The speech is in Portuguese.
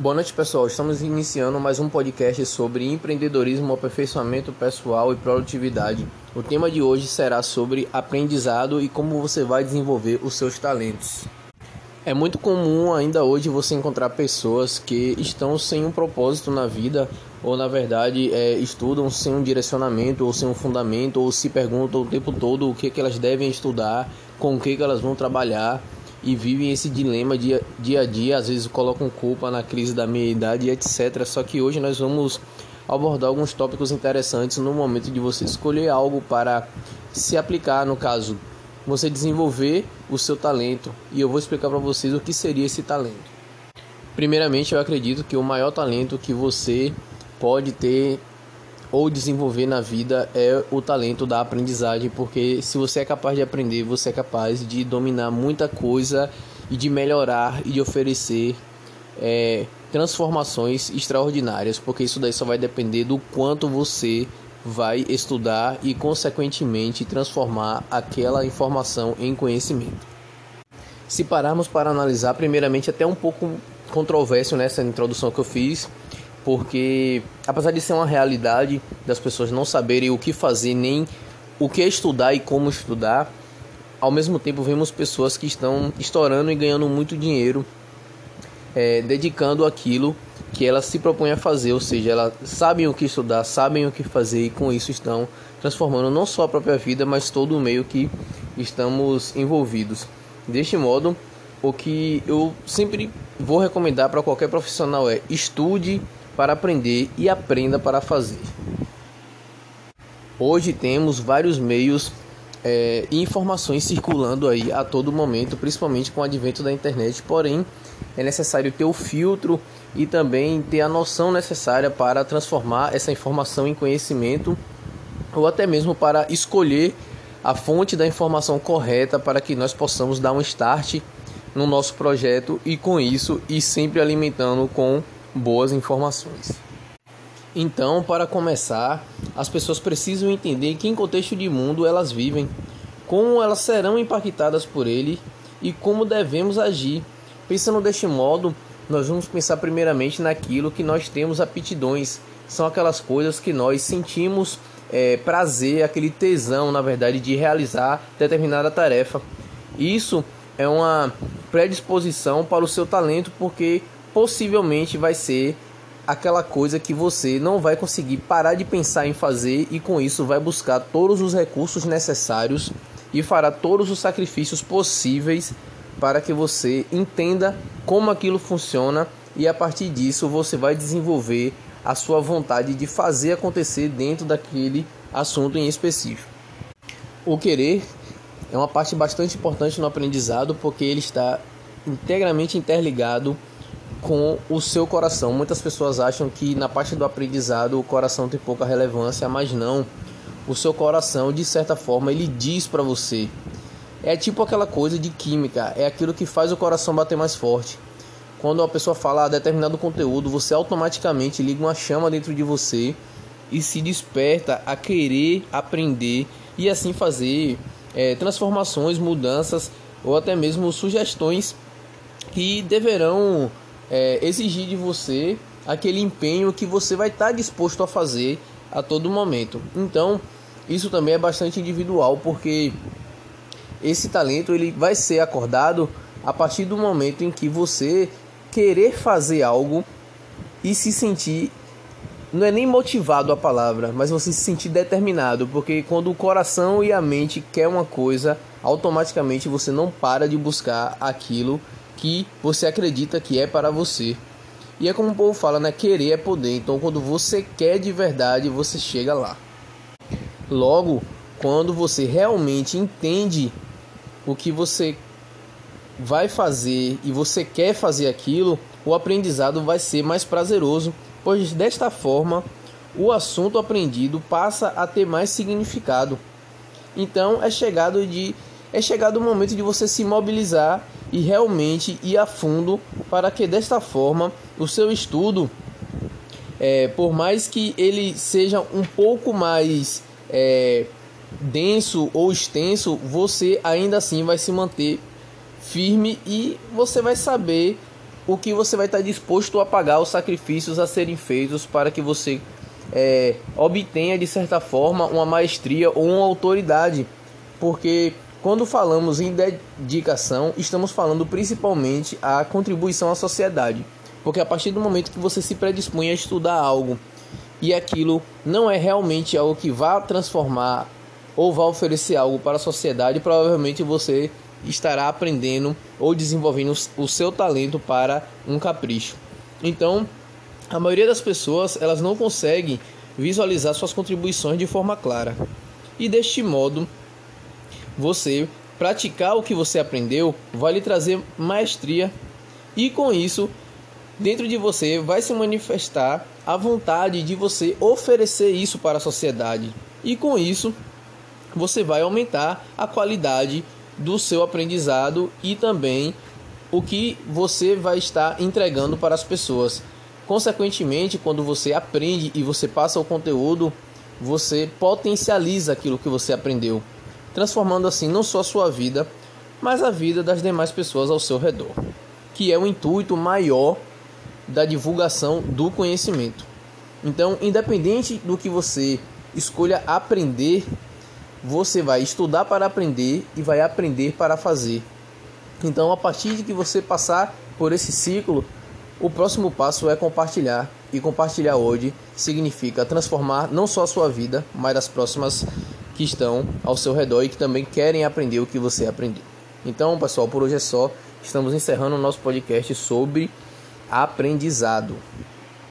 Boa noite, pessoal. Estamos iniciando mais um podcast sobre empreendedorismo, aperfeiçoamento pessoal e produtividade. O tema de hoje será sobre aprendizado e como você vai desenvolver os seus talentos. É muito comum ainda hoje você encontrar pessoas que estão sem um propósito na vida, ou na verdade é, estudam sem um direcionamento, ou sem um fundamento, ou se perguntam o tempo todo o que, que elas devem estudar, com o que, que elas vão trabalhar e vivem esse dilema dia, dia a dia, às vezes colocam culpa na crise da meia-idade e etc. Só que hoje nós vamos abordar alguns tópicos interessantes no momento de você escolher algo para se aplicar, no caso, você desenvolver o seu talento. E eu vou explicar para vocês o que seria esse talento. Primeiramente, eu acredito que o maior talento que você pode ter ou desenvolver na vida é o talento da aprendizagem, porque se você é capaz de aprender, você é capaz de dominar muita coisa e de melhorar e de oferecer é, transformações extraordinárias, porque isso daí só vai depender do quanto você vai estudar e, consequentemente, transformar aquela informação em conhecimento. Se pararmos para analisar, primeiramente, até um pouco controverso nessa introdução que eu fiz, porque apesar de ser uma realidade das pessoas não saberem o que fazer nem o que estudar e como estudar, ao mesmo tempo vemos pessoas que estão estourando e ganhando muito dinheiro é, dedicando aquilo que elas se propõem a fazer, ou seja, elas sabem o que estudar, sabem o que fazer e com isso estão transformando não só a própria vida, mas todo o meio que estamos envolvidos. Deste modo, o que eu sempre vou recomendar para qualquer profissional é estude para aprender e aprenda para fazer. Hoje temos vários meios é, e informações circulando aí a todo momento, principalmente com o advento da internet. Porém, é necessário ter o filtro e também ter a noção necessária para transformar essa informação em conhecimento ou até mesmo para escolher a fonte da informação correta para que nós possamos dar um start no nosso projeto e com isso e sempre alimentando com boas informações. Então, para começar, as pessoas precisam entender que em contexto de mundo elas vivem, como elas serão impactadas por ele e como devemos agir. Pensando deste modo, nós vamos pensar primeiramente naquilo que nós temos aptidões, são aquelas coisas que nós sentimos é, prazer, aquele tesão, na verdade, de realizar determinada tarefa. Isso é uma predisposição para o seu talento, porque possivelmente vai ser aquela coisa que você não vai conseguir parar de pensar em fazer e com isso vai buscar todos os recursos necessários e fará todos os sacrifícios possíveis para que você entenda como aquilo funciona e a partir disso você vai desenvolver a sua vontade de fazer acontecer dentro daquele assunto em específico. O querer é uma parte bastante importante no aprendizado porque ele está integramente interligado com o seu coração. Muitas pessoas acham que na parte do aprendizado o coração tem pouca relevância, mas não. O seu coração, de certa forma, ele diz para você. É tipo aquela coisa de química, é aquilo que faz o coração bater mais forte. Quando uma pessoa fala determinado conteúdo, você automaticamente liga uma chama dentro de você e se desperta a querer aprender e assim fazer é, transformações, mudanças ou até mesmo sugestões que deverão é, exigir de você aquele empenho que você vai estar tá disposto a fazer a todo momento. Então, isso também é bastante individual, porque esse talento ele vai ser acordado a partir do momento em que você querer fazer algo e se sentir não é nem motivado a palavra, mas você se sentir determinado, porque quando o coração e a mente quer uma coisa, automaticamente você não para de buscar aquilo que você acredita que é para você. E é como o povo fala, né? Querer é poder. Então, quando você quer de verdade, você chega lá. Logo, quando você realmente entende o que você vai fazer e você quer fazer aquilo, o aprendizado vai ser mais prazeroso, pois desta forma o assunto aprendido passa a ter mais significado. Então é chegado de é chegado o momento de você se mobilizar e realmente ir a fundo para que desta forma o seu estudo, é, por mais que ele seja um pouco mais é, denso ou extenso, você ainda assim vai se manter firme e você vai saber o que você vai estar disposto a pagar, os sacrifícios a serem feitos para que você é, obtenha de certa forma uma maestria ou uma autoridade, porque quando falamos em dedicação, estamos falando principalmente a contribuição à sociedade, porque a partir do momento que você se predispõe a estudar algo e aquilo não é realmente algo que vá transformar ou vá oferecer algo para a sociedade, provavelmente você estará aprendendo ou desenvolvendo o seu talento para um capricho. Então, a maioria das pessoas elas não conseguem visualizar suas contribuições de forma clara. E deste modo, você praticar o que você aprendeu vai lhe trazer maestria e com isso, dentro de você vai se manifestar a vontade de você oferecer isso para a sociedade. E com isso, você vai aumentar a qualidade do seu aprendizado e também o que você vai estar entregando para as pessoas. Consequentemente, quando você aprende e você passa o conteúdo, você potencializa aquilo que você aprendeu, transformando assim não só a sua vida, mas a vida das demais pessoas ao seu redor, que é o intuito maior da divulgação do conhecimento. Então, independente do que você escolha aprender você vai estudar para aprender e vai aprender para fazer. Então, a partir de que você passar por esse ciclo, o próximo passo é compartilhar. E compartilhar hoje significa transformar não só a sua vida, mas as próximas que estão ao seu redor e que também querem aprender o que você aprendeu. Então, pessoal, por hoje é só. Estamos encerrando o nosso podcast sobre aprendizado.